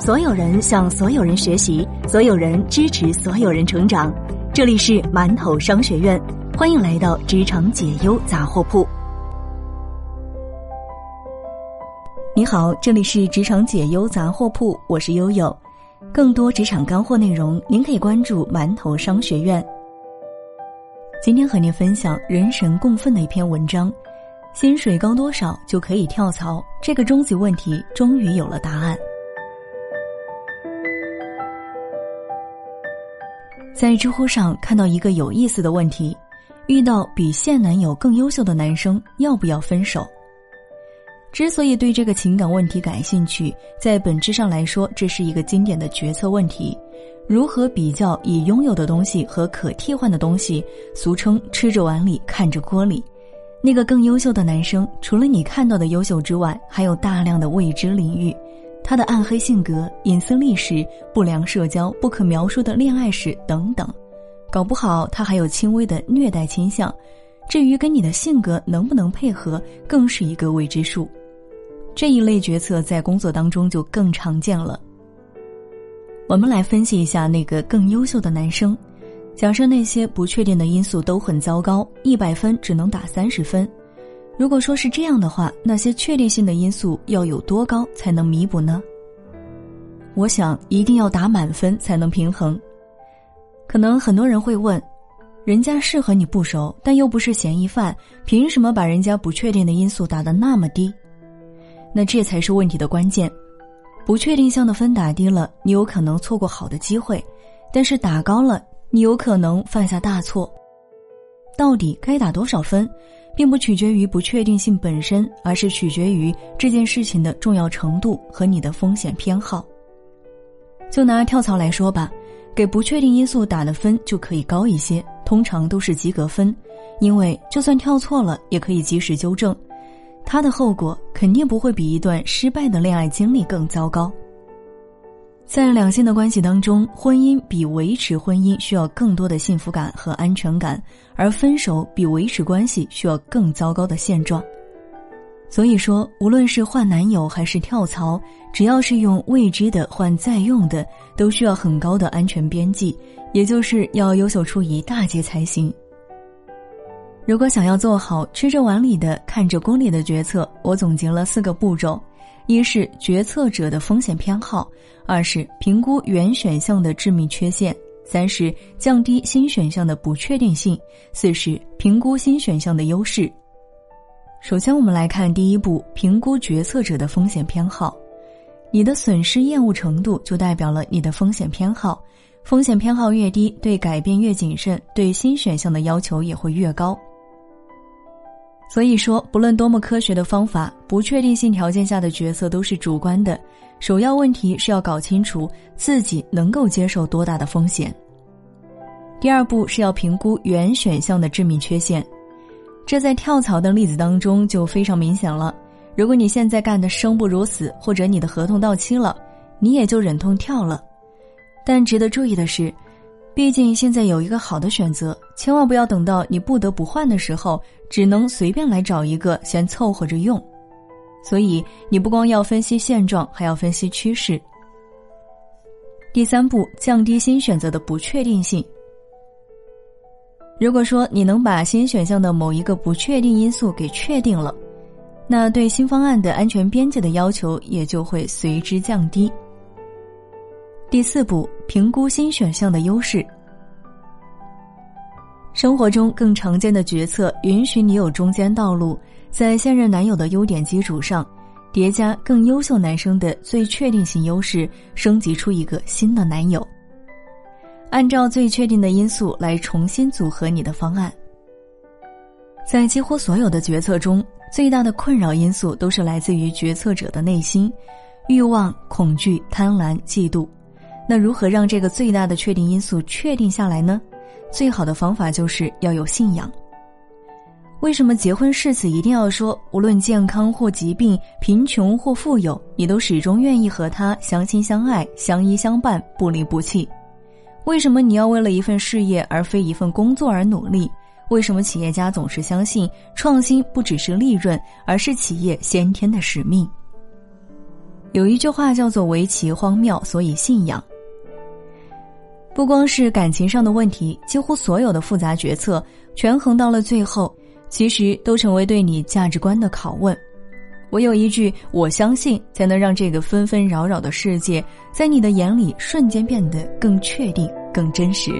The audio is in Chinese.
所有人向所有人学习，所有人支持所有人成长。这里是馒头商学院，欢迎来到职场解忧杂货铺。你好，这里是职场解忧杂货铺，我是悠悠。更多职场干货内容，您可以关注馒头商学院。今天和您分享人神共愤的一篇文章：薪水高多少就可以跳槽？这个终极问题终于有了答案。在知乎上看到一个有意思的问题：遇到比现男友更优秀的男生，要不要分手？之所以对这个情感问题感兴趣，在本质上来说，这是一个经典的决策问题：如何比较已拥有的东西和可替换的东西？俗称“吃着碗里看着锅里”。那个更优秀的男生，除了你看到的优秀之外，还有大量的未知领域。他的暗黑性格、隐私历史、不良社交、不可描述的恋爱史等等，搞不好他还有轻微的虐待倾向。至于跟你的性格能不能配合，更是一个未知数。这一类决策在工作当中就更常见了。我们来分析一下那个更优秀的男生。假设那些不确定的因素都很糟糕，一百分只能打三十分。如果说是这样的话，那些确定性的因素要有多高才能弥补呢？我想一定要打满分才能平衡。可能很多人会问：人家是和你不熟，但又不是嫌疑犯，凭什么把人家不确定的因素打得那么低？那这才是问题的关键。不确定项的分打低了，你有可能错过好的机会；但是打高了，你有可能犯下大错。到底该打多少分？并不取决于不确定性本身，而是取决于这件事情的重要程度和你的风险偏好。就拿跳槽来说吧，给不确定因素打的分就可以高一些，通常都是及格分，因为就算跳错了也可以及时纠正，它的后果肯定不会比一段失败的恋爱经历更糟糕。在两性的关系当中，婚姻比维持婚姻需要更多的幸福感和安全感，而分手比维持关系需要更糟糕的现状。所以说，无论是换男友还是跳槽，只要是用未知的换在用的，都需要很高的安全边际，也就是要优秀出一大截才行。如果想要做好吃着碗里的看着锅里的决策，我总结了四个步骤。一是决策者的风险偏好，二是评估原选项的致命缺陷，三是降低新选项的不确定性，四是评估新选项的优势。首先，我们来看第一步，评估决策者的风险偏好。你的损失厌恶程度就代表了你的风险偏好，风险偏好越低，对改变越谨慎，对新选项的要求也会越高。所以说，不论多么科学的方法，不确定性条件下的决策都是主观的。首要问题是要搞清楚自己能够接受多大的风险。第二步是要评估原选项的致命缺陷，这在跳槽的例子当中就非常明显了。如果你现在干的生不如死，或者你的合同到期了，你也就忍痛跳了。但值得注意的是。毕竟现在有一个好的选择，千万不要等到你不得不换的时候，只能随便来找一个先凑合着用。所以你不光要分析现状，还要分析趋势。第三步，降低新选择的不确定性。如果说你能把新选项的某一个不确定因素给确定了，那对新方案的安全边界的要求也就会随之降低。第四步，评估新选项的优势。生活中更常见的决策允许你有中间道路，在现任男友的优点基础上，叠加更优秀男生的最确定性优势，升级出一个新的男友。按照最确定的因素来重新组合你的方案。在几乎所有的决策中，最大的困扰因素都是来自于决策者的内心：欲望、恐惧、贪婪、嫉妒。那如何让这个最大的确定因素确定下来呢？最好的方法就是要有信仰。为什么结婚誓词一定要说，无论健康或疾病、贫穷或富有，你都始终愿意和他相亲相爱、相依相伴、不离不弃？为什么你要为了一份事业而非一份工作而努力？为什么企业家总是相信创新不只是利润，而是企业先天的使命？有一句话叫做“唯其荒谬，所以信仰”。不光是感情上的问题，几乎所有的复杂决策，权衡到了最后，其实都成为对你价值观的拷问。我有一句“我相信”，才能让这个纷纷扰扰的世界，在你的眼里瞬间变得更确定、更真实。